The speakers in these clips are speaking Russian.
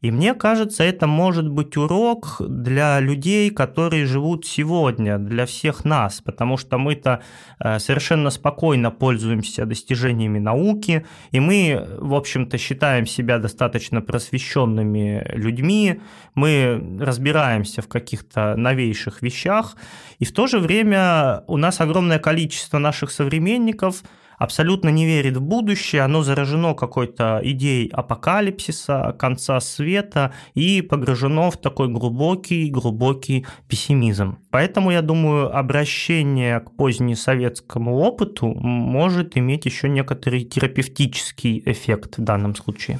И мне кажется, это может быть урок для людей, которые живут сегодня, для всех нас, потому что мы-то э, совершенно спокойно пользуемся достижениями науки, и мы, в общем-то, считаем себя достаточно просвещенными людьми, мы разбираемся в каких-то новейших вещах, и в то же время у нас огромное количество наших современников – абсолютно не верит в будущее, оно заражено какой-то идеей апокалипсиса, конца света и погружено в такой глубокий-глубокий пессимизм. Поэтому, я думаю, обращение к позднесоветскому опыту может иметь еще некоторый терапевтический эффект в данном случае.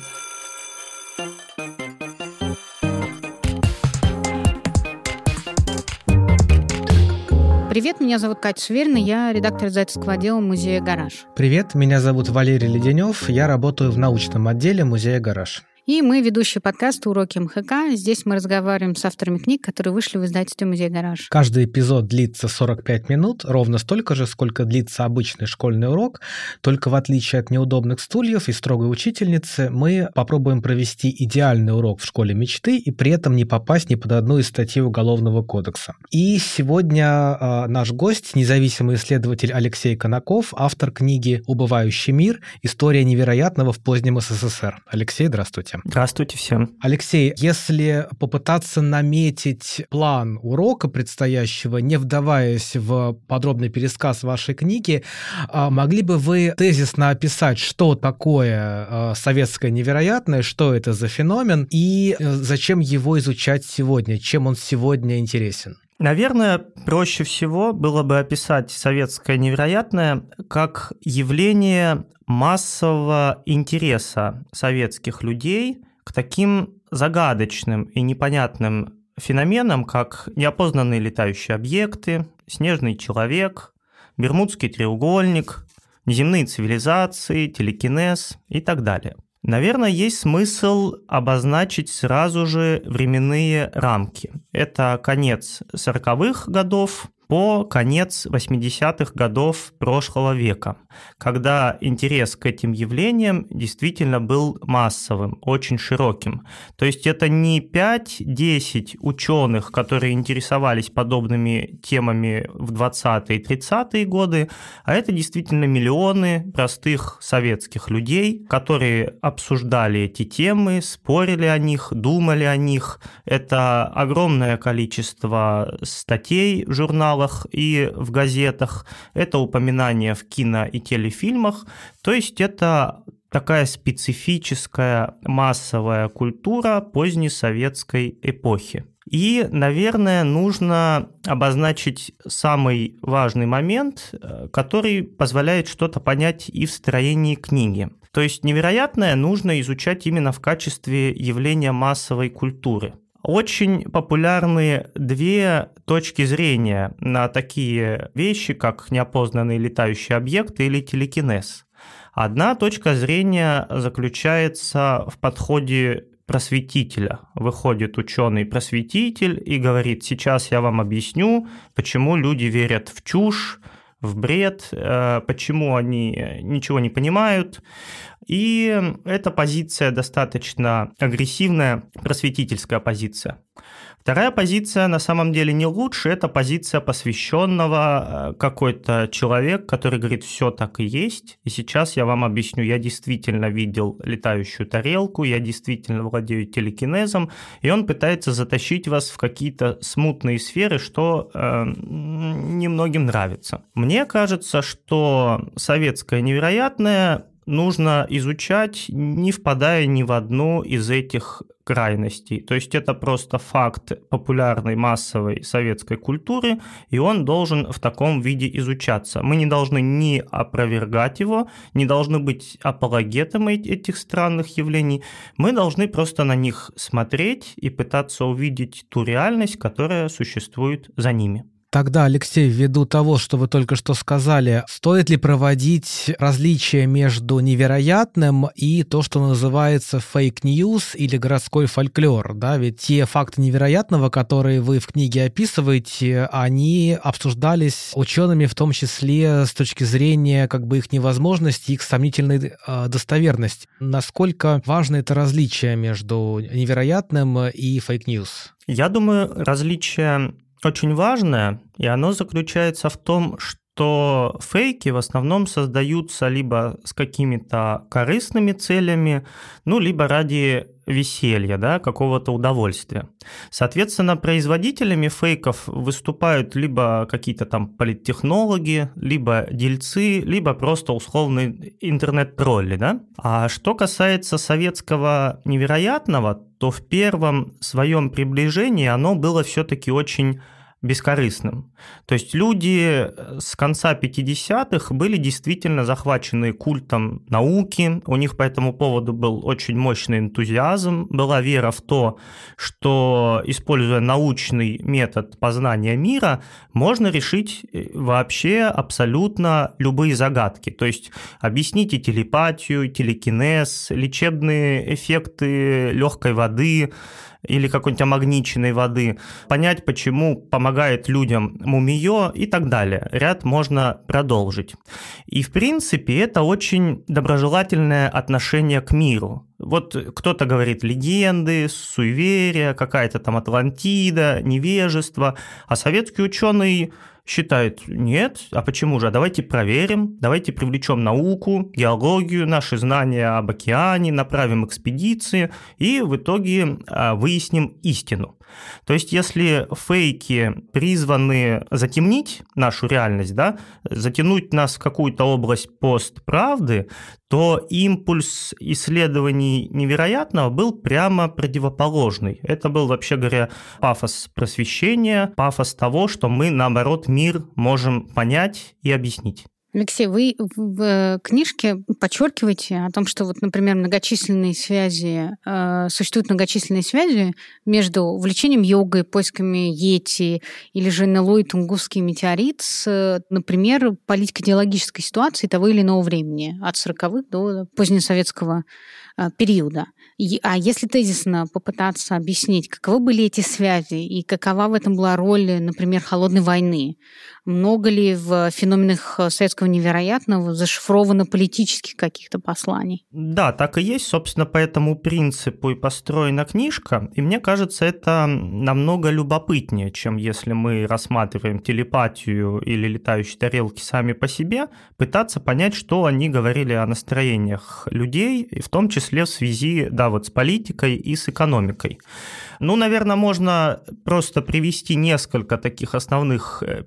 Привет, меня зовут Катя Шверина, я редактор издательского отдела музея «Гараж». Привет, меня зовут Валерий Леденев, я работаю в научном отделе музея «Гараж». И мы ведущие подкаста «Уроки МХК». Здесь мы разговариваем с авторами книг, которые вышли в издательстве «Музей Гараж». Каждый эпизод длится 45 минут, ровно столько же, сколько длится обычный школьный урок. Только в отличие от неудобных стульев и строгой учительницы, мы попробуем провести идеальный урок в школе мечты и при этом не попасть ни под одну из статей Уголовного кодекса. И сегодня э, наш гость, независимый исследователь Алексей Конаков, автор книги «Убывающий мир. История невероятного в позднем СССР». Алексей, здравствуйте. Здравствуйте всем. Алексей, если попытаться наметить план урока предстоящего, не вдаваясь в подробный пересказ вашей книги, а, могли бы вы тезисно описать, что такое а, советское невероятное, что это за феномен и э, зачем его изучать сегодня, чем он сегодня интересен? Наверное, проще всего было бы описать советское невероятное как явление массового интереса советских людей к таким загадочным и непонятным феноменам, как неопознанные летающие объекты, снежный человек, Бермудский треугольник, неземные цивилизации, телекинез и так далее. Наверное, есть смысл обозначить сразу же временные рамки. Это конец 40-х годов, по конец 80-х годов прошлого века, когда интерес к этим явлениям действительно был массовым, очень широким. То есть это не 5-10 ученых, которые интересовались подобными темами в 20-е и 30-е годы, а это действительно миллионы простых советских людей, которые обсуждали эти темы, спорили о них, думали о них. Это огромное количество статей в журналах, и в газетах, это упоминания в кино и телефильмах, то есть это такая специфическая массовая культура позднесоветской эпохи. И, наверное, нужно обозначить самый важный момент, который позволяет что-то понять и в строении книги. То есть невероятное нужно изучать именно в качестве явления массовой культуры. Очень популярны две точки зрения на такие вещи, как неопознанные летающие объекты или телекинез. Одна точка зрения заключается в подходе просветителя. Выходит ученый-просветитель и говорит, сейчас я вам объясню, почему люди верят в чушь, в бред, э, почему они ничего не понимают. И эта позиция достаточно агрессивная, просветительская позиция. Вторая позиция на самом деле не лучше, это позиция посвященного э, какой-то человек, который говорит, все так и есть, и сейчас я вам объясню, я действительно видел летающую тарелку, я действительно владею телекинезом, и он пытается затащить вас в какие-то смутные сферы, что э, немногим нравится. Мне кажется, что советское невероятное нужно изучать, не впадая ни в одну из этих крайностей. То есть это просто факт популярной массовой советской культуры, и он должен в таком виде изучаться. Мы не должны ни опровергать его, не должны быть апологетами этих странных явлений, мы должны просто на них смотреть и пытаться увидеть ту реальность, которая существует за ними. Тогда, Алексей, ввиду того, что вы только что сказали, стоит ли проводить различия между невероятным и то, что называется fake news или городской фольклор? Да? Ведь те факты невероятного, которые вы в книге описываете, они обсуждались учеными в том числе с точки зрения как бы их невозможности, их сомнительной э, достоверности. Насколько важно это различие между невероятным и fake news? Я думаю, различие очень важное, и оно заключается в том, что фейки в основном создаются либо с какими-то корыстными целями, ну, либо ради веселья, да, какого-то удовольствия. Соответственно, производителями фейков выступают либо какие-то там политтехнологи, либо дельцы, либо просто условные интернет-тролли. Да? А что касается советского невероятного, то в первом своем приближении оно было все-таки очень бескорыстным. То есть люди э, с конца 50-х были действительно захвачены культом науки, у них по этому поводу был очень мощный энтузиазм, была вера в то, что, используя научный метод познания мира, можно решить э, вообще абсолютно любые загадки. То есть объясните телепатию, телекинез, лечебные эффекты легкой воды, или какой-нибудь амагниченной воды, понять, почему помогает людям мумиё и так далее. Ряд можно продолжить. И, в принципе, это очень доброжелательное отношение к миру. Вот кто-то говорит легенды, суеверия, какая-то там Атлантида, невежество, а советский ученый считает, нет, а почему же? А давайте проверим, давайте привлечем науку, геологию, наши знания об океане, направим экспедиции и в итоге а, выясним истину. То есть, если фейки призваны затемнить нашу реальность, да, затянуть нас в какую-то область постправды, то импульс исследований невероятного был прямо противоположный. Это был, вообще говоря, пафос просвещения, пафос того, что мы, наоборот, можем понять и объяснить. Алексей, вы в э, книжке подчеркиваете о том, что вот, например, многочисленные связи, э, существуют многочисленные связи между увлечением йогой, поисками Йети или же НЛО и Тунгусский метеорит с, например, политико-идеологической ситуацией того или иного времени, от 40-х до позднесоветского э, периода. А если тезисно попытаться объяснить, каковы были эти связи и какова в этом была роль, например, холодной войны, много ли в феноменах советского невероятного зашифровано политических каких-то посланий? Да, так и есть. Собственно, по этому принципу и построена книжка. И мне кажется, это намного любопытнее, чем если мы рассматриваем телепатию или летающие тарелки сами по себе, пытаться понять, что они говорили о настроениях людей, в том числе в связи, да, вот с политикой и с экономикой. Ну, наверное, можно просто привести несколько таких основных э,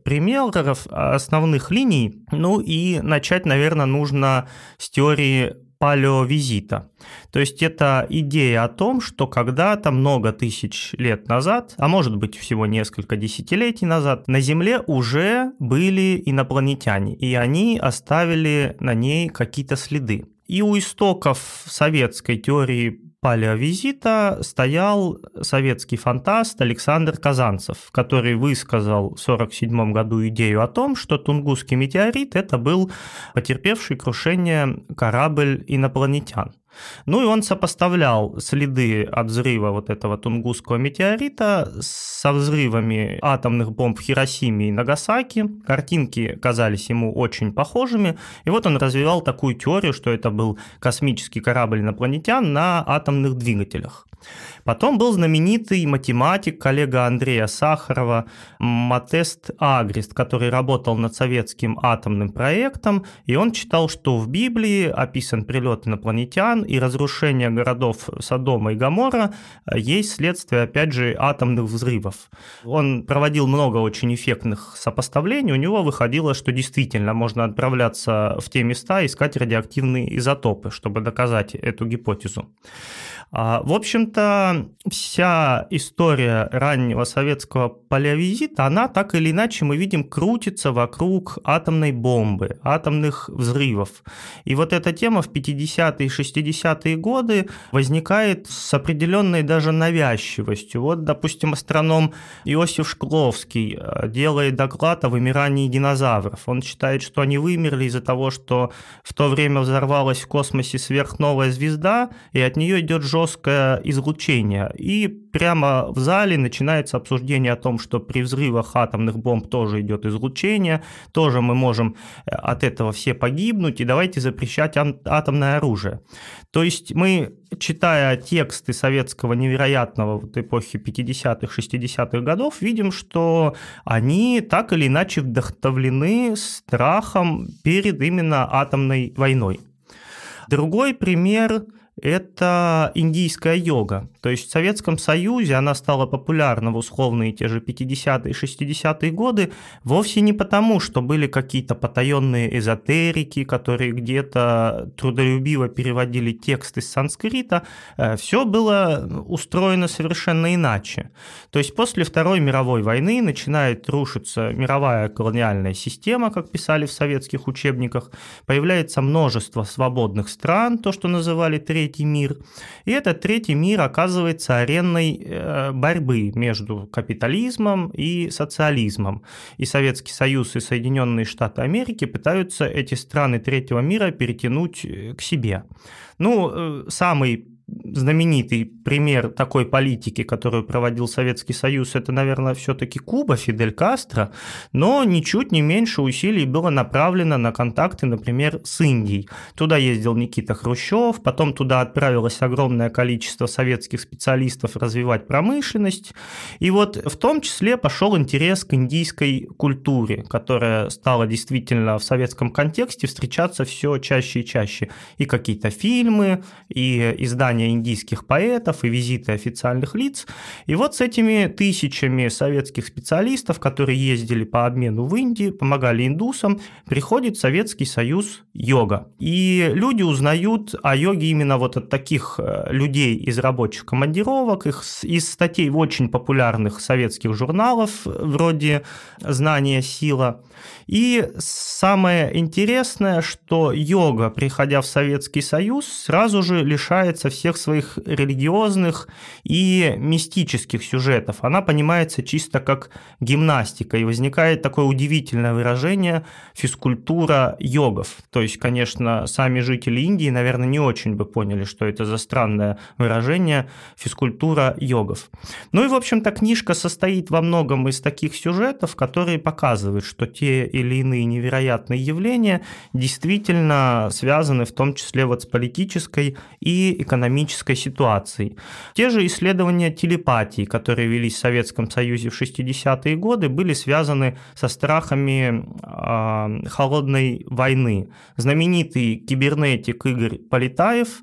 примеров, основных линий. Ну и начать, наверное, нужно с теории палеовизита. То есть это идея о том, что когда-то много тысяч лет назад, а может быть всего несколько десятилетий назад, на Земле уже были инопланетяне, и они оставили на ней какие-то следы. И у истоков советской теории палеовизита стоял советский фантаст Александр Казанцев, который высказал в 1947 году идею о том, что Тунгусский метеорит – это был потерпевший крушение корабль инопланетян. Ну и он сопоставлял следы от взрыва вот этого тунгусского метеорита со взрывами атомных бомб в Хиросиме и Нагасаки. Картинки казались ему очень похожими. И вот он развивал такую теорию, что это был космический корабль инопланетян на атомных двигателях. Потом был знаменитый математик, коллега Андрея Сахарова, Матест Агрист, который работал над советским атомным проектом, и он читал, что в Библии описан прилет инопланетян и разрушение городов Содома и Гамора есть следствие, опять же, атомных взрывов. Он проводил много очень эффектных сопоставлений, у него выходило, что действительно можно отправляться в те места, искать радиоактивные изотопы, чтобы доказать эту гипотезу. А, в общем общем-то, вся история раннего советского палеовизита, она так или иначе, мы видим, крутится вокруг атомной бомбы, атомных взрывов. И вот эта тема в 50-е и 60-е годы возникает с определенной даже навязчивостью. Вот, допустим, астроном Иосиф Шкловский э, делает доклад о вымирании динозавров. Он считает, что они вымерли из-за того, что в то время взорвалась в космосе сверхновая звезда, и от нее идет жесткое излучение. И прямо в зале начинается обсуждение о том, что при взрывах атомных бомб тоже идет излучение, тоже мы можем э, от этого все погибнуть, и давайте запрещать атомное оружие. То есть мы, читая тексты советского невероятного вот эпохи 50-х, 60-х годов, видим, что они так или иначе вдохновлены страхом перед именно атомной войной. Другой пример это индийская йога. То есть в Советском Союзе она стала популярна в условные те же 50-е и 60-е годы вовсе не потому, что были какие-то потаенные эзотерики, которые где-то трудолюбиво переводили текст из санскрита. Э, Все было устроено совершенно иначе. То есть после Второй мировой войны начинает рушиться мировая колониальная система, как писали в советских учебниках, появляется множество свободных стран, то, что называли третий мир. И этот третий мир оказывается ареной э, борьбы между капитализмом и социализмом. И Советский Союз и Соединенные Штаты Америки пытаются эти страны третьего мира перетянуть э, к себе. Ну, э, самый знаменитый пример такой политики, которую проводил Советский Союз, это, наверное, все-таки Куба, Фидель Кастро, но ничуть не меньше усилий было направлено на контакты, например, с Индией. Туда ездил Никита Хрущев, потом туда отправилось огромное количество советских специалистов развивать промышленность, и вот в том числе пошел интерес к индийской культуре, которая стала действительно в советском контексте встречаться все чаще и чаще. И какие-то фильмы, и издания издания индийских поэтов и визиты официальных лиц. И вот с этими тысячами советских специалистов, которые ездили по обмену в Индии, помогали индусам, приходит Советский Союз йога. И люди узнают о йоге именно вот от таких э, людей из рабочих командировок, их из статей в очень популярных советских журналов, вроде «Знание, сила». И самое интересное, что йога, приходя в Советский Союз, сразу же лишается всех своих религиозных и мистических сюжетов. Она понимается чисто как гимнастика, и возникает такое удивительное выражение физкультура йогов. То есть, конечно, сами жители Индии, наверное, не очень бы поняли, что это за странное выражение физкультура йогов. Ну и, в общем-то, книжка состоит во многом из таких сюжетов, которые показывают, что те или иные невероятные явления действительно связаны в том числе вот с политической и экономической ситуацией. Те же исследования телепатии, которые велись в Советском Союзе в 60-е годы, были связаны со страхами э, холодной войны. Знаменитый кибернетик Игорь Полетаев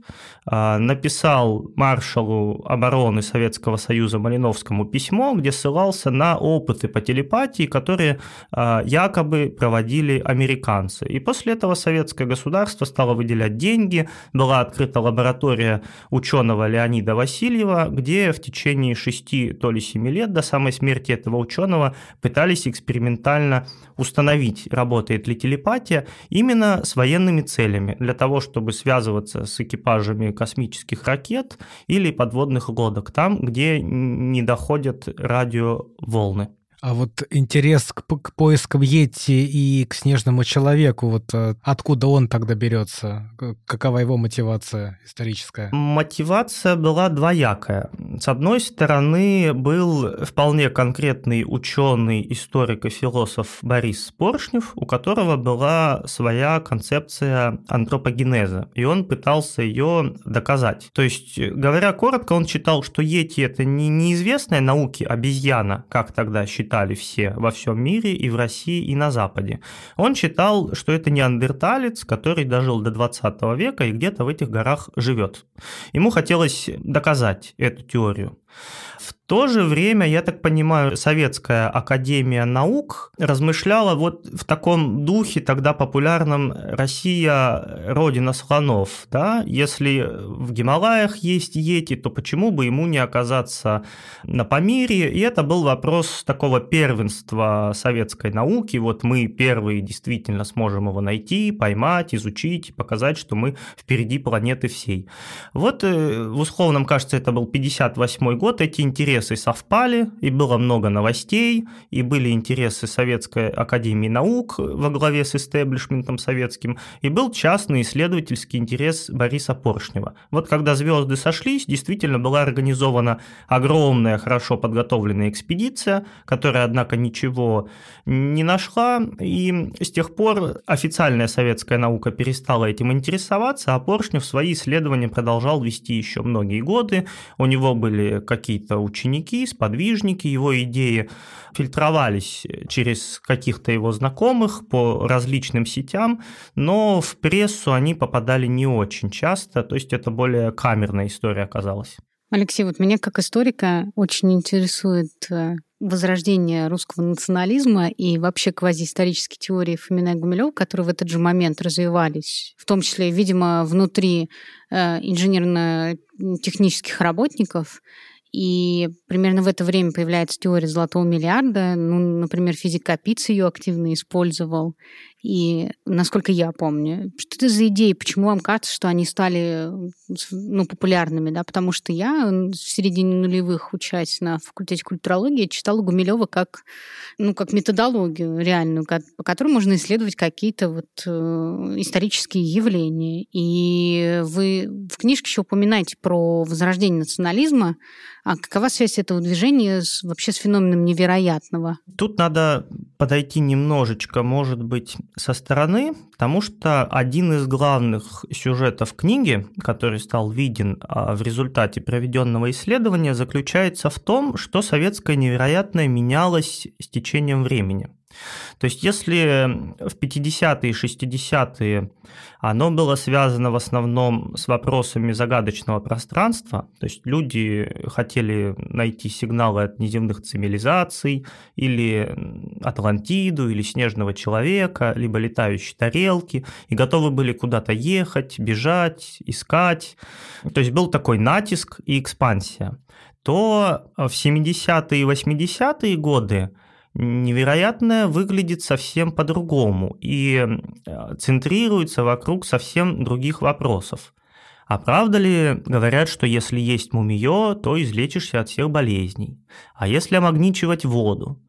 э, написал маршалу обороны Советского Союза Малиновскому письмо, где ссылался на опыты по телепатии, которые э, якобы проводили американцы. И после этого советское государство стало выделять деньги, была открыта лаборатория ученого Леонида Васильева, где в течение шести то ли семи лет до самой смерти этого ученого пытались экспериментально установить, работает ли телепатия, именно с военными целями, для того, чтобы связываться с экипажами космических ракет или подводных лодок, там, где не доходят радиоволны. А вот интерес к, к поискам Йети и к снежному человеку, вот э, откуда он тогда берется? Какова его мотивация историческая? Мотивация была двоякая. С одной стороны, был вполне конкретный ученый, историк и философ Борис Поршнев, у которого была своя концепция антропогенеза, и он пытался ее доказать. То есть, говоря коротко, он считал, что Йети – это не неизвестная науке обезьяна, как тогда считали, считали все во всем мире, и в России, и на Западе. Он считал, что это неандерталец, который дожил до 20 века и где-то в этих горах живет. Ему хотелось доказать эту теорию. То же время, я так понимаю, Советская Академия Наук размышляла вот в таком духе тогда популярном «Россия – родина слонов». Да? Если в Гималаях есть Йети, то почему бы ему не оказаться на Памире? И это был вопрос такого первенства советской науки. Вот мы первые действительно сможем его найти, поймать, изучить, показать, что мы впереди планеты всей. Вот э, в условном, кажется, это был 58 год, эти интересы совпали, и было много новостей, и были интересы Советской Академии Наук во главе с истеблишментом советским, и был частный исследовательский интерес Бориса Поршнева. Вот когда звезды сошлись, действительно была организована огромная, хорошо подготовленная экспедиция, которая, однако, ничего не нашла, и с тех пор официальная советская наука перестала этим интересоваться, а Поршнев свои исследования продолжал вести еще многие годы. У него были какие-то ученики, сподвижники, его идеи фильтровались через каких-то его знакомых по различным сетям, но в прессу они попадали не очень часто, то есть это более камерная история оказалась. Алексей, вот меня как историка очень интересует э, возрождение русского национализма и вообще квазиисторические теории Фомина и Гумилева, которые в этот же момент развивались, в том числе, видимо, внутри э, инженерно-технических работников. И примерно в это время появляется теория золотого миллиарда. Ну, например, физик Капиц ее активно использовал. И, насколько я помню, что это за идеи? Почему вам кажется, что они стали ну, популярными? Да? Потому что я в середине нулевых, учась на факультете культурологии, читала Гумилева как, ну, как методологию реальную, по которой можно исследовать какие-то вот, э, исторические явления. И вы в книжке еще упоминаете про возрождение национализма. А какова связь этого движения с, вообще с феноменом невероятного? Тут надо подойти немножечко, может быть, со стороны, потому что один из главных сюжетов книги, который стал виден а, в результате проведенного исследования, заключается в том, что советское невероятное менялось с течением времени. То есть если в 50-е и 60-е оно было связано в основном с вопросами загадочного пространства, то есть люди хотели найти сигналы от неземных цивилизаций или Атлантиду, или снежного человека, либо летающие тарелки, и готовы были куда-то ехать, бежать, искать. То есть был такой натиск и экспансия то в 70-е и 80-е годы невероятное выглядит совсем по-другому и э, центрируется вокруг совсем других вопросов. А правда ли говорят, что если есть мумиё, то излечишься от всех болезней? А если омагничивать воду?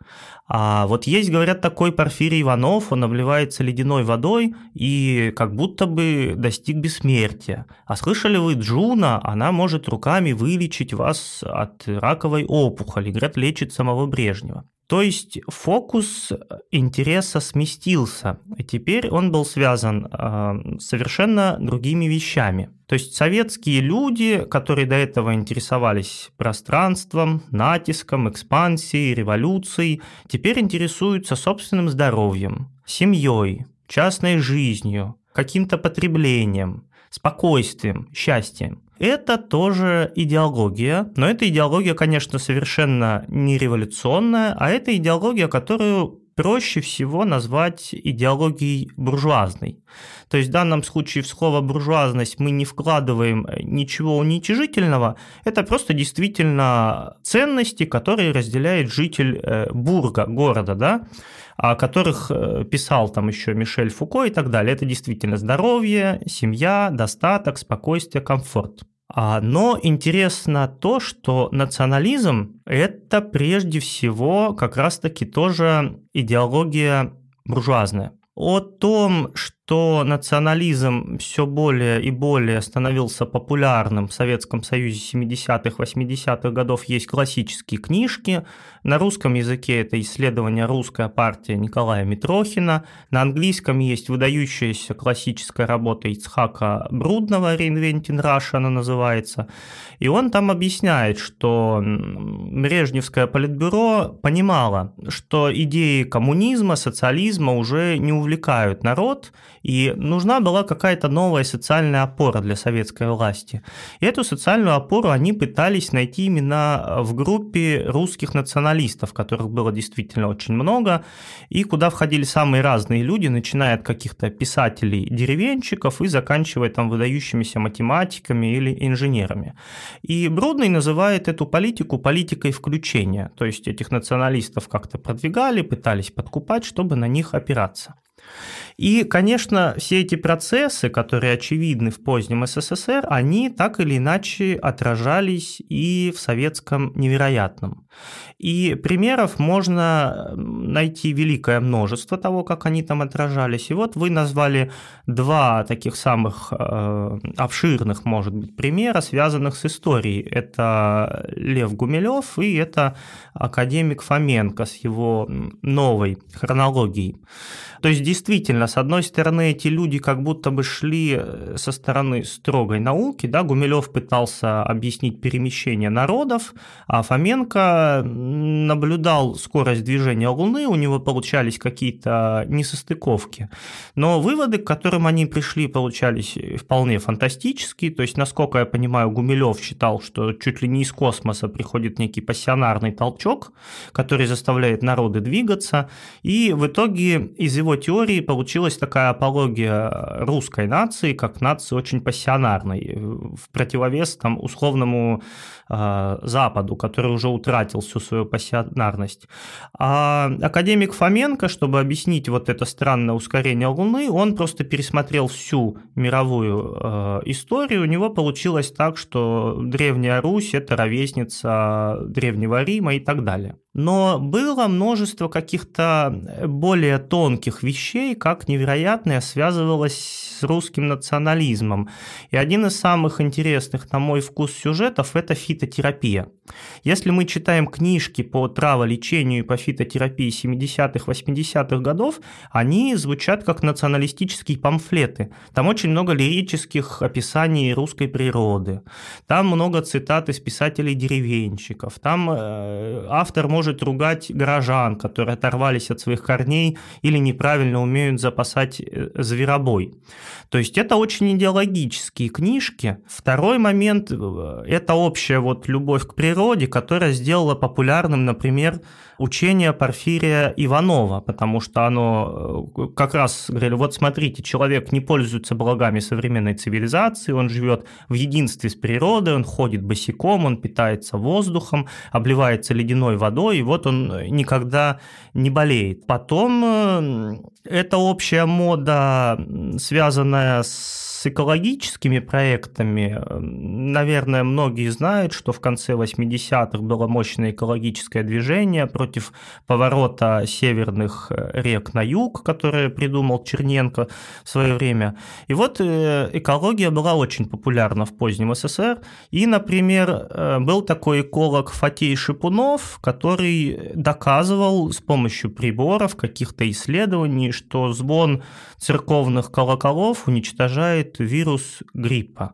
А вот есть, говорят, такой Порфирий Иванов, он обливается ледяной водой и как будто бы достиг бессмертия. А слышали вы Джуна, она может руками вылечить вас от раковой опухоли, говорят, лечит самого Брежнева. То есть фокус интереса сместился, и теперь он был связан э, совершенно другими вещами. То есть советские люди, которые до этого интересовались пространством, натиском, экспансией, революцией, теперь интересуются собственным здоровьем, семьей, частной жизнью, каким-то потреблением, спокойствием, счастьем. Это тоже идеология, но эта идеология, конечно, совершенно не революционная, а это идеология, которую проще всего назвать идеологией буржуазной. То есть в данном случае в слово буржуазность мы не вкладываем ничего уничижительного, это просто действительно ценности, которые разделяет житель э, бурга, города, да, о которых э, писал там еще Мишель Фуко и так далее. Это действительно здоровье, семья, достаток, спокойствие, комфорт. А, но интересно то, что национализм – это прежде всего как раз-таки тоже идеология буржуазная. О том, что национализм все более и более становился популярным в Советском Союзе 70-х, 80-х годов, есть классические книжки. На русском языке это исследование «Русская партия» Николая Митрохина. На английском есть выдающаяся классическая работа Ицхака Брудного «Reinventing Russia» она называется. И он там объясняет, что Брежневское политбюро понимало, что идеи коммунизма, социализма уже не увлекают народ, И нужна была какая-то новая социальная опора для советской власти. И эту социальную опору они пытались найти именно в группе русских националистов, которых было действительно очень много, и куда входили самые разные люди, начиная от каких-то писателей-деревенщиков и заканчивая там выдающимися математиками или инженерами. И Бродный называет эту политику политикой включения, то есть этих националистов как-то продвигали, пытались подкупать, чтобы на них опираться. И, конечно, все эти процессы, которые очевидны в позднем СССР, они так или иначе отражались и в советском невероятном. И примеров можно найти великое множество того, как они там отражались. И вот вы назвали два таких самых э, обширных, может быть, примера, связанных с историей. Это Лев Гумилев и это академик Фоменко с его новой хронологией. То есть, действительно, с одной стороны, эти люди как будто бы шли э, со стороны строгой науки, да, Гумилев пытался объяснить перемещение народов, а Фоменко наблюдал скорость движения Луны, у него получались какие-то несостыковки. Но выводы, к которым они пришли, получались вполне фантастические. То есть, насколько я понимаю, Гумилев считал, что чуть ли не из космоса приходит некий пассионарный толчок, который заставляет народы двигаться. И в итоге из его теории получилась такая апология русской нации, как нации очень пассионарной, в противовес там, условному э, Западу, который уже утратил всю свою пассионарность. А академик Фоменко, чтобы объяснить вот это странное ускорение Луны, он просто пересмотрел всю мировую э, историю. У него получилось так, что Древняя Русь – это ровесница Древнего Рима и так далее. Но было множество каких-то более тонких вещей, как невероятное связывалось с русским национализмом. И один из самых интересных, на мой вкус, сюжетов – это фитотерапия. Если мы читаем книжки по траволечению и по фитотерапии 70-х, 80-х годов, они звучат как националистические памфлеты. Там очень много лирических описаний русской природы. Там много цитат из писателей-деревенщиков. Там э, автор может может ругать горожан, которые оторвались от своих корней или неправильно умеют запасать э, зверобой. То есть это очень идеологические книжки. Второй момент э, – это общая вот любовь к природе, которая сделала популярным, например, учение Порфирия Иванова, потому что оно э, как раз говорили, вот смотрите, человек не пользуется благами современной цивилизации, он живет в единстве с природой, он ходит босиком, он питается воздухом, обливается ледяной водой, и вот он никогда не болеет. Потом э, эта общая мода, связанная с экологическими проектами, наверное, многие знают, что в конце 80-х было мощное экологическое движение против поворота северных э, рек на юг, которое придумал Черненко в свое время. И вот э, экология была очень популярна в позднем СССР. И, например, э, был такой эколог Фатей Шипунов, который доказывал с помощью приборов, каких-то исследований, что звон церковных колоколов уничтожает вирус гриппа.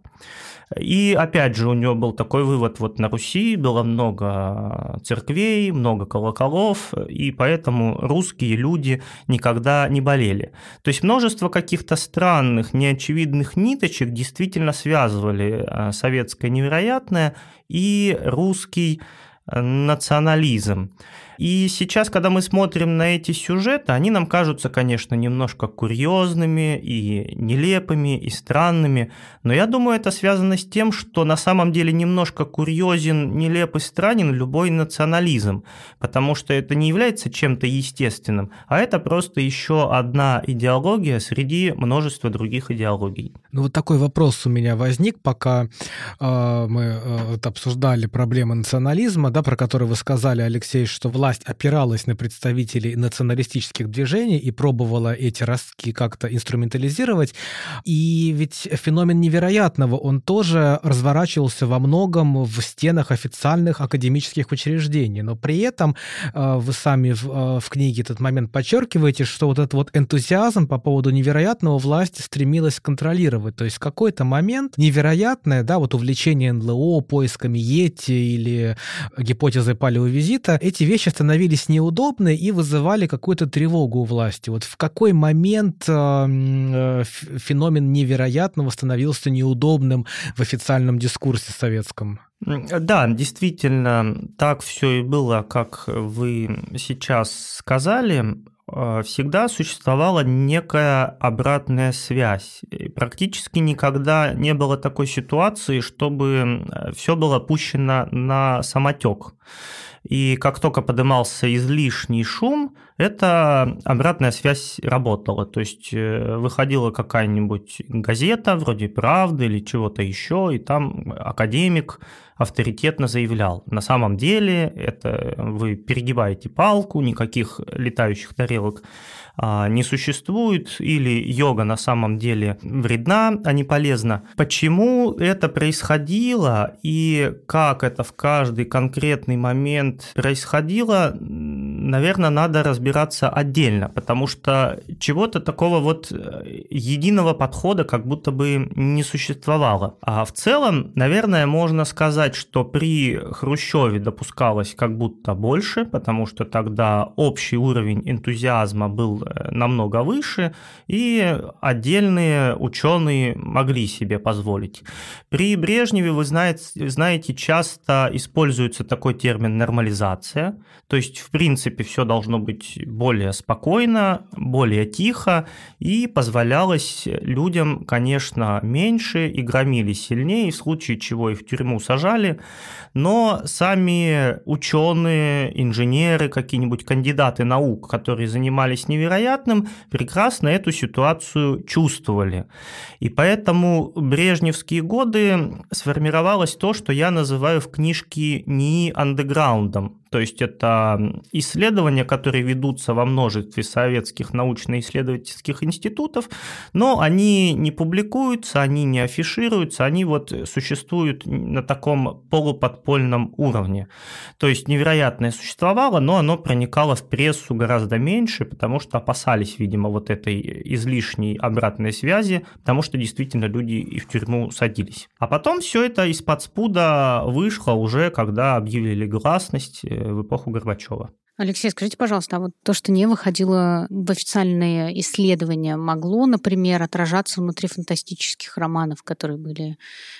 И опять же у него был такой вывод, вот на Руси было много церквей, много колоколов, и поэтому русские люди никогда не болели. То есть множество каких-то странных, неочевидных ниточек действительно связывали э, советское невероятное и русский национализм. И сейчас, когда мы смотрим на эти сюжеты, они нам кажутся, конечно, немножко курьезными и нелепыми и странными, но я думаю, это связано с тем, что на самом деле немножко курьезен, нелеп и странен любой национализм, потому что это не является чем-то естественным, а это просто еще одна идеология среди множества других идеологий. Ну вот такой вопрос у меня возник, пока э, мы э, обсуждали проблемы национализма, да, про который вы сказали, Алексей, что власть власть опиралась на представителей националистических движений и пробовала эти ростки как-то инструментализировать. И ведь феномен невероятного, он тоже разворачивался во многом в стенах официальных академических учреждений. Но при этом э, вы сами в, э, в книге этот момент подчеркиваете, что вот этот вот энтузиазм по поводу невероятного власть стремилась контролировать. То есть в какой-то момент невероятное, да, вот увлечение НЛО, поисками Йети или гипотезой палеовизита, эти вещи становились неудобны и вызывали какую-то тревогу у власти. Вот в какой момент э, феномен невероятного становился неудобным в официальном дискурсе советском? Да, действительно, так все и было, как вы сейчас сказали. Э, всегда существовала некая обратная связь. И практически никогда не было такой ситуации, чтобы все было пущено на самотек. И как только поднимался излишний шум, эта обратная связь работала. То есть э, выходила какая-нибудь газета, вроде «Правды» или чего-то еще, и там академик авторитетно заявлял, на самом деле это вы перегибаете палку, никаких летающих тарелок не существует, или йога на самом деле вредна, а не полезна. Почему это происходило и как это в каждый конкретный момент происходило, наверное, надо разбираться отдельно, потому что чего-то такого вот э, единого подхода как будто бы не существовало. А в целом, наверное, можно сказать, что при Хрущеве допускалось как будто больше, потому что тогда общий уровень энтузиазма был Э, намного выше, и отдельные ученые могли себе позволить. При Брежневе, вы знаете, знаете, часто используется такой термин нормализация, то есть, в принципе, все должно быть более спокойно, более тихо, и позволялось людям, конечно, меньше и громили сильнее, в случае чего их в тюрьму сажали, но сами ученые, инженеры, какие-нибудь кандидаты наук, которые занимались невероятным, прекрасно эту ситуацию чувствовали. И поэтому брежневские годы сформировалось то, что я называю в книжке НИИ андеграундом. То есть это исследования, которые ведутся во множестве советских научно-исследовательских институтов, но они не публикуются, они не афишируются, они вот существуют на таком полуподпольном уровне. То есть невероятное существовало, но оно проникало в прессу гораздо меньше, потому что опасались, видимо, вот этой излишней обратной связи, потому что действительно люди и в тюрьму садились. А потом все это из-под спуда вышло уже, когда объявили гласность, в эпоху Горбачева. Алексей, скажите, пожалуйста, а вот то, что не выходило в официальные исследования, могло, например, отражаться внутри фантастических романов, которые были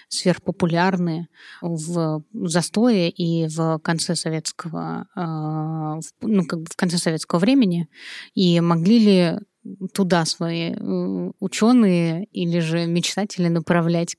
сверхпопулярны в застое и в конце советского, а, ну, как бы в конце советского времени, и могли ли туда свои ученые или же мечтатели направлять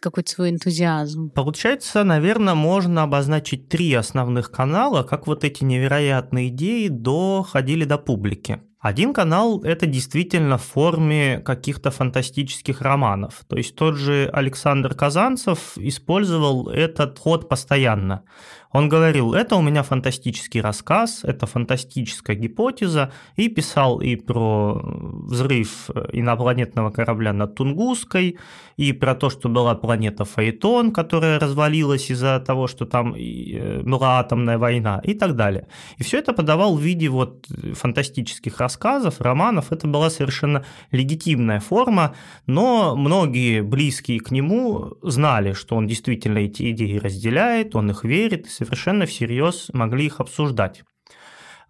какой-то свой энтузиазм? Получается, наверное, можно обозначить три основных канала, как вот эти невероятные идеи доходили до публики. Один канал – это действительно в форме каких-то фантастических романов. То есть тот же Александр Казанцев использовал этот ход постоянно. Он говорил, это у меня фантастический рассказ, это фантастическая гипотеза, и писал и про взрыв инопланетного корабля над Тунгусской, и про то, что была планета Фаэтон, которая развалилась из-за того, что там э, была атомная война, и так далее. И все это подавал в виде вот фантастических рассказов, романов. Это была совершенно легитимная форма, но многие близкие к нему знали, что он действительно эти идеи разделяет, он их верит, совершенно всерьез могли их обсуждать.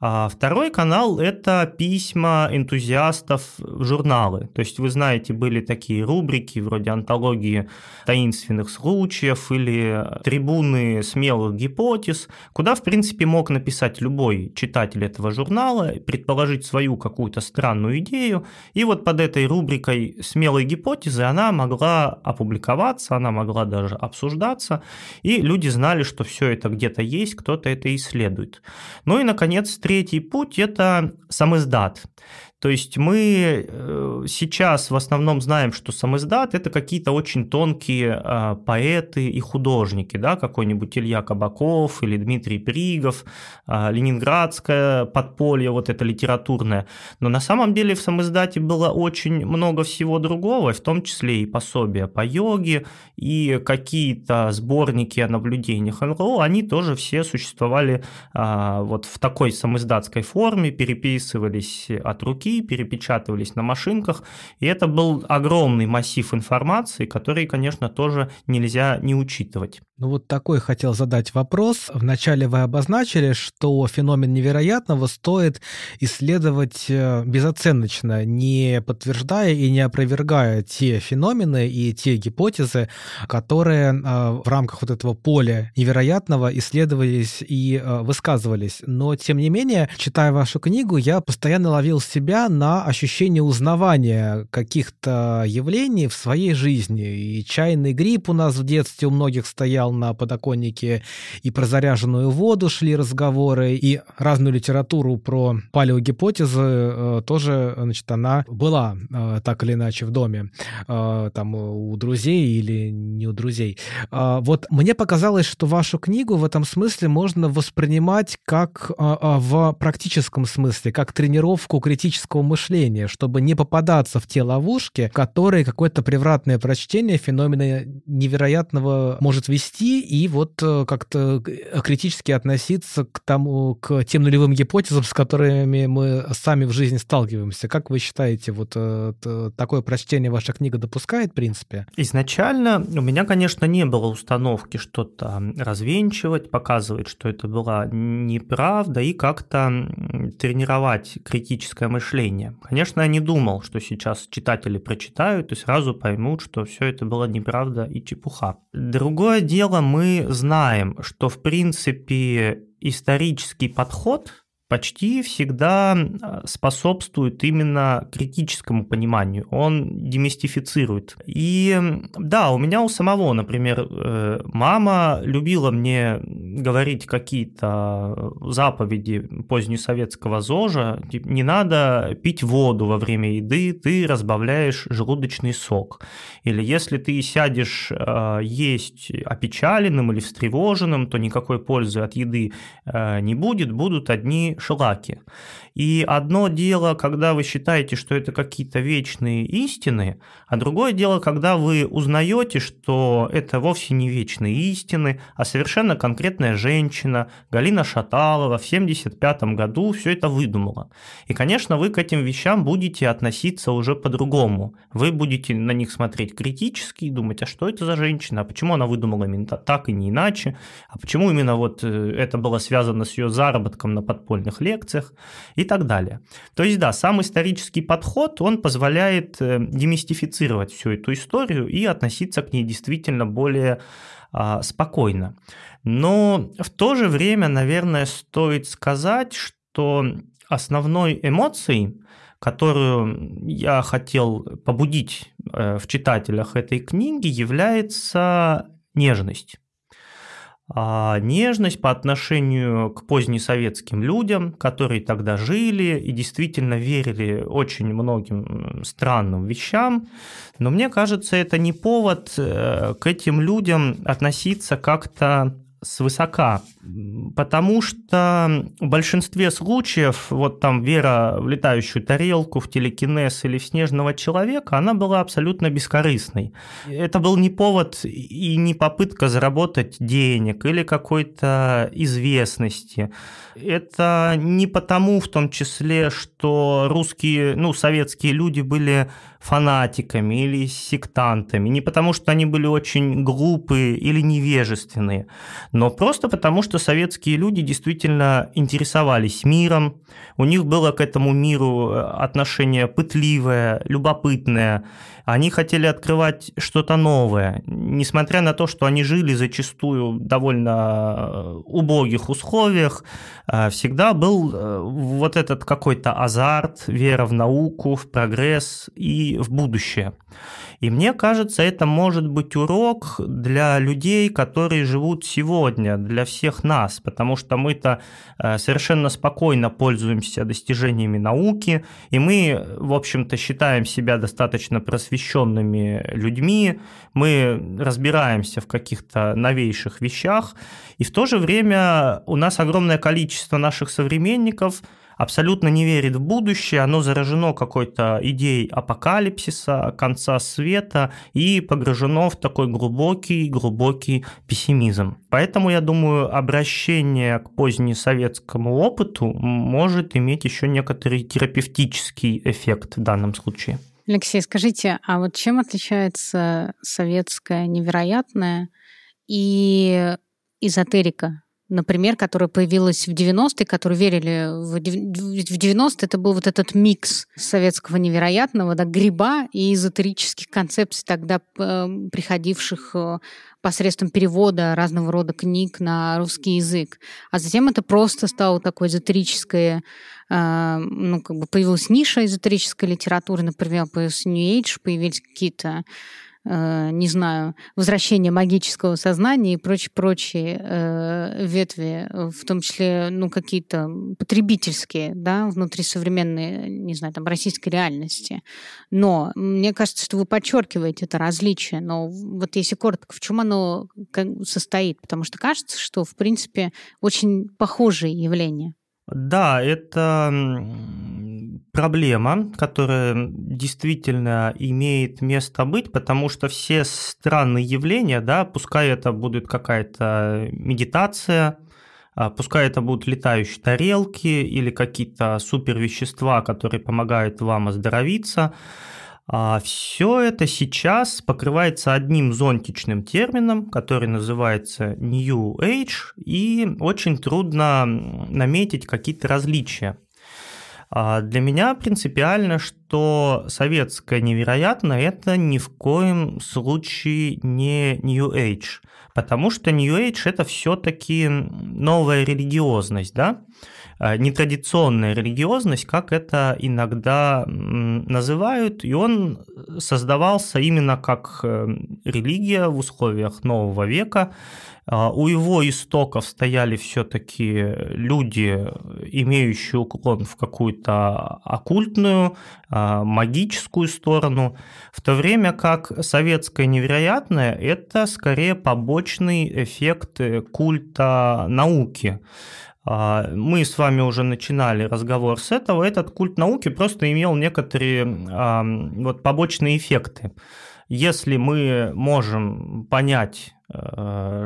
А второй канал – это письма энтузиастов в журналы. То есть, вы знаете, были такие рубрики вроде антологии таинственных случаев или трибуны смелых гипотез, куда, в принципе, мог написать любой читатель этого журнала, предположить свою какую-то странную идею, и вот под этой рубрикой смелой гипотезы она могла опубликоваться, она могла даже обсуждаться, и люди знали, что все это где-то есть, кто-то это исследует. Ну и, наконец, третий путь – это самиздат. То есть мы э, сейчас в основном знаем, что самиздат – это какие-то очень тонкие а, поэты и художники, да, какой-нибудь Илья Кабаков или Дмитрий Пригов, а, ленинградское подполье, вот это литературное. Но на самом деле в самиздате было очень много всего другого, в том числе и пособия по йоге, и какие-то сборники о наблюдениях НЛО, они тоже все существовали а, вот в такой самиздатской форме, переписывались от руки, перепечатывались на машинках, и это был огромный массив информации, который, конечно, тоже нельзя не учитывать. Ну вот такой хотел задать вопрос. Вначале вы обозначили, что феномен невероятного стоит исследовать э, безоценочно, не подтверждая и не опровергая те феномены и те гипотезы, которые э, в рамках вот этого поля невероятного исследовались и э, высказывались. Но, тем не менее, читая вашу книгу, я постоянно ловил себя на ощущение узнавания каких-то явлений в своей жизни. И чайный гриб у нас в детстве у многих стоял на подоконнике, и про воду шли разговоры, и разную литературу про палеогипотезы э, тоже, значит, она была э, так или иначе в доме, э, там у друзей или не у друзей. Э, вот мне показалось, что вашу книгу в этом смысле можно воспринимать как в практическом смысле, как тренировку критического мышления, чтобы не попадаться в те ловушки, которые какое-то превратное прочтение феномена невероятного может вести, и вот э, как-то э, критически относиться к тому, к тем нулевым гипотезам, с которыми мы сами в жизни сталкиваемся. Как вы считаете, вот э, такое прочтение ваша книга допускает, в принципе? Изначально у меня, конечно, не было установки что-то развенчивать, показывать, что это была неправда, и как-то тренировать критическое мышление. Конечно, я не думал, что сейчас читатели прочитают и сразу поймут, что все это было неправда и чепуха. Другое дело, мы знаем, что в принципе исторический подход почти всегда а, способствует именно критическому пониманию. Он демистифицирует. И да, у меня у самого, например, э, мама любила мне говорить какие-то заповеди позднесоветского ЗОЖа. Типа, не надо пить воду во время еды, ты разбавляешь желудочный сок. Или если ты сядешь а, есть опечаленным или встревоженным, то никакой пользы от еды э, не будет, будут одни шлаки. И одно дело, когда вы считаете, что это какие-то вечные истины, а другое дело, когда вы узнаете, что это вовсе не вечные истины, а совершенно конкретная женщина, Галина Шаталова, в 1975 году все это выдумала. И, конечно, вы к этим вещам будете относиться уже по-другому. Вы будете на них смотреть критически и думать, а что это за женщина, а почему она выдумала именно так и не иначе, а почему именно вот э, это было связано с ее заработком на подпольных лекциях и так далее. То есть, да, сам исторический подход, он позволяет э, демистифицировать всю эту историю и относиться к ней действительно более а, спокойно. Но в то же время, наверное, стоит сказать, что основной эмоцией, которую я хотел побудить э, в читателях этой книги, является нежность. А нежность по отношению к позднесоветским людям, которые тогда жили и действительно верили очень многим странным вещам. Но мне кажется, это не повод э, к этим людям относиться как-то свысока, потому что в большинстве случаев вот там вера в летающую тарелку, в телекинез или в снежного человека, она была абсолютно бескорыстной. Это был не повод и не попытка заработать денег или какой-то известности. Это не потому, в том числе, что русские, ну, советские люди были фанатиками или сектантами, не потому, что они были очень глупые или невежественные, но просто потому, что советские люди действительно интересовались миром, у них было к этому миру э, отношение пытливое, любопытное, они хотели открывать что-то новое, несмотря на то, что они жили зачастую довольно э, убогих условиях, э, всегда был э, вот этот какой-то азарт, вера в науку, в прогресс и в будущее. И мне кажется, это может быть урок для людей, которые живут сегодня, для всех нас, потому что мы-то совершенно спокойно пользуемся достижениями науки, и мы, в общем-то, считаем себя достаточно просвещенными просвещенными людьми, мы разбираемся в каких-то новейших вещах, и в то же время у нас огромное количество наших современников абсолютно не верит в будущее, оно заражено какой-то идеей апокалипсиса, конца света и погружено в такой глубокий-глубокий пессимизм. Поэтому, я думаю, обращение к позднесоветскому опыту может иметь еще некоторый терапевтический эффект в данном случае. Алексей, скажите, а вот чем отличается советское невероятное и эзотерика, например, которая появилась в 90-е, которые верили в 90-е, это был вот этот микс советского невероятного, да, гриба и эзотерических концепций, тогда э, приходивших э, посредством перевода разного рода книг на русский язык. А затем это просто стало такое эзотерическое, э, ну, как бы появилась ниша эзотерической литературы, например, появился New Age, появились какие-то Э, не знаю, возвращение магического сознания и прочие-прочие э, ветви, в том числе, ну, какие-то потребительские, да, внутри современной, не знаю, там, российской реальности. Но мне кажется, что вы подчеркиваете это различие. Но вот если коротко, в чем оно состоит? Потому что кажется, что, в принципе, очень похожие явления. Да, это проблема, которая действительно имеет место быть, потому что все странные явления, да, пускай это будет какая-то медитация, а, пускай это будут летающие тарелки или какие-то супервещества, которые помогают вам оздоровиться, а, все это сейчас покрывается одним зонтичным термином, который называется New Age, и очень трудно наметить какие-то различия. А для меня принципиально, что советское невероятно это ни в коем случае не New Age, потому что New Age это все-таки новая религиозность, да, а, нетрадиционная религиозность, как это иногда называют, и он создавался именно как э, религия в условиях нового века, а, у его истоков стояли все-таки люди, имеющие уклон в какую-то оккультную, а, магическую сторону, в то время как советское невероятное – это скорее побочный эффект культа науки. А, мы с вами уже начинали разговор с этого. Этот культ науки просто имел некоторые вот, побочные эффекты. Если мы можем понять Э,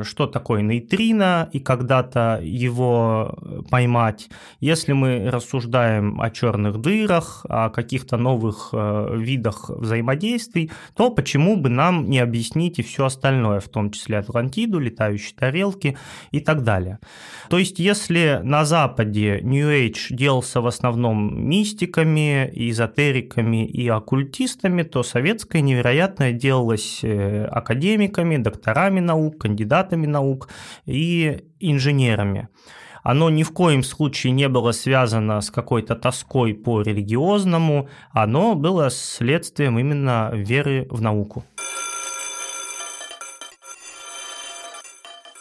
что такое нейтрино и когда-то его поймать. Если мы рассуждаем о черных дырах, о каких-то новых э, видах взаимодействий, то почему бы нам не объяснить и все остальное, в том числе Атлантиду, летающие тарелки и так далее. То есть, если на Западе New Age делался в основном мистиками, эзотериками и оккультистами, то советское невероятное делалось э, академиками, докторами наук, наук, кандидатами наук и инженерами. Оно ни в коем случае не было связано с какой-то тоской по религиозному, оно было следствием именно веры в науку.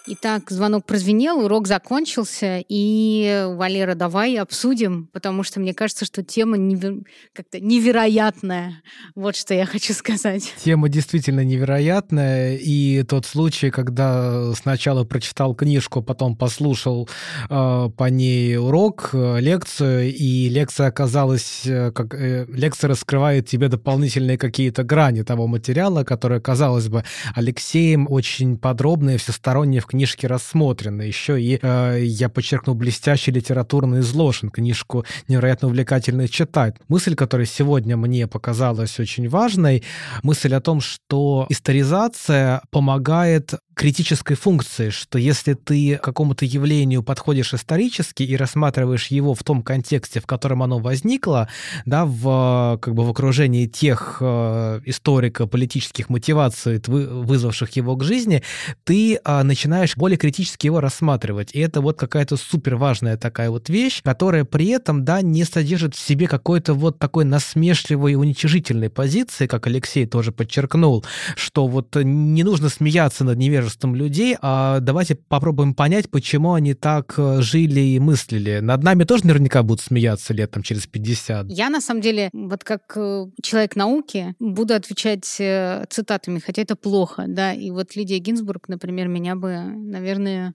Итак, звонок прозвенел, урок закончился, и, Валера, давай обсудим, потому что мне кажется, что тема невер... как-то невероятная. Вот что я хочу сказать. Тема действительно невероятная, и тот случай, когда сначала прочитал книжку, потом послушал э, по ней урок, э, лекцию, и лекция оказалась, э, как э, лекция раскрывает тебе дополнительные какие-то грани того материала, который, казалось бы, Алексеем очень подробно и всесторонне в книжки рассмотрены. Еще и, э, я подчеркну, блестящий литературный изложен. Книжку невероятно увлекательно читать. Мысль, которая сегодня мне показалась очень важной, мысль о том, что историзация помогает критической функции, что если ты к какому-то явлению подходишь исторически и рассматриваешь его в том контексте, в котором оно возникло, да, в, как бы в окружении тех э, историко-политических мотиваций, вызвавших его к жизни, ты э, начинаешь более критически его рассматривать. И это вот какая-то супер важная такая вот вещь, которая при этом, да, не содержит в себе какой-то вот такой насмешливой и уничижительной позиции, как Алексей тоже подчеркнул, что вот не нужно смеяться над невежеством невежеством людей, а давайте попробуем понять, почему они так э, жили и мыслили. Над нами тоже наверняка будут смеяться лет там через 50. Я, на самом деле, вот как э, человек науки, буду отвечать э, цитатами, хотя это плохо, да, и вот Лидия Гинзбург, например, меня бы, наверное,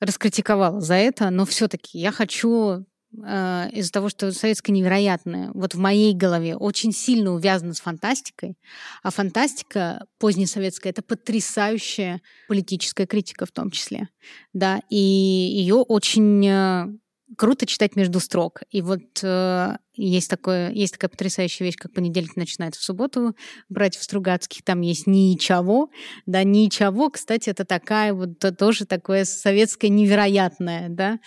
раскритиковала за это, но все-таки я хочу э, из-за того, что советское невероятное, вот в моей голове очень сильно увязано с фантастикой, а фантастика позднесоветская — это потрясающая политическая критика в том числе, да, и ее очень э, круто читать между строк. И вот э, есть, такое, есть такая потрясающая вещь, как понедельник начинается в субботу, братьев Стругацких, там есть ничего. Да, ничего, кстати, это такая вот тоже такое советское невероятное, да.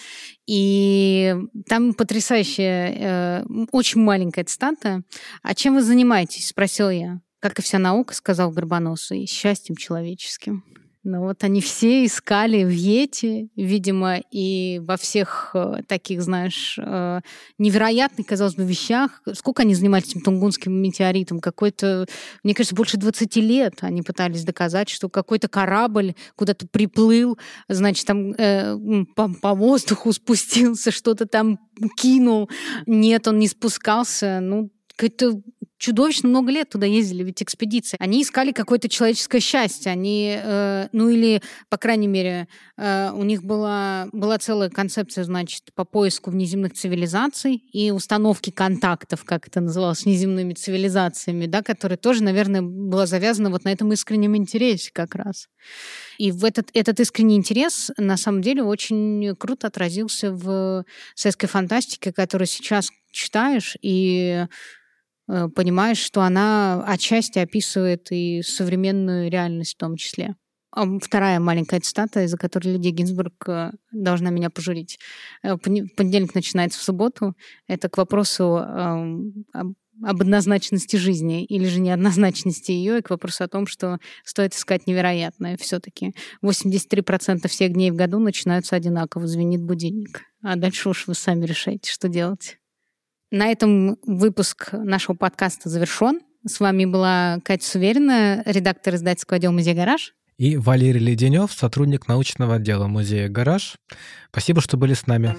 И там потрясающая, э, очень маленькая цитата. «А чем вы занимаетесь?» — спросил я. Как и вся наука, сказал Горбоносый, счастьем человеческим. Ну вот они все искали в Йети, видимо, и во всех э, таких, знаешь, э, невероятных, казалось бы, вещах. Сколько они занимались этим тунгунским метеоритом? Какой-то, мне кажется, больше 20 лет они пытались доказать, что какой-то корабль куда-то приплыл, значит, там э, по, по воздуху спустился, что-то там кинул. Нет, он не спускался. Ну, какой-то чудовищно много лет туда ездили, ведь экспедиции. Они искали какое-то человеческое счастье. Они, э, ну или, по крайней мере, э, у них была, была целая концепция, значит, по поиску внеземных цивилизаций и установки контактов, как это называлось, с внеземными цивилизациями, да, которая тоже, наверное, была завязана вот на этом искреннем интересе как раз. И в этот, этот искренний интерес, на самом деле, очень круто отразился в советской фантастике, которую сейчас читаешь, и понимаешь, что она отчасти описывает и современную реальность в том числе. Вторая маленькая цитата, из-за которой Лидия Гинзбург э, должна меня пожурить. Э, понедельник начинается в субботу. Это к вопросу об однозначности жизни или же неоднозначности ее, и к вопросу о том, что стоит искать невероятное все-таки. 83% всех дней в году начинаются одинаково, звенит будильник. А дальше уж вы сами решаете, что делать. На этом выпуск нашего подкаста завершен. С вами была Катя Суверина, редактор издательского отдела «Музей Гараж». И Валерий Леденев, сотрудник научного отдела музея «Гараж». Спасибо, что были с нами.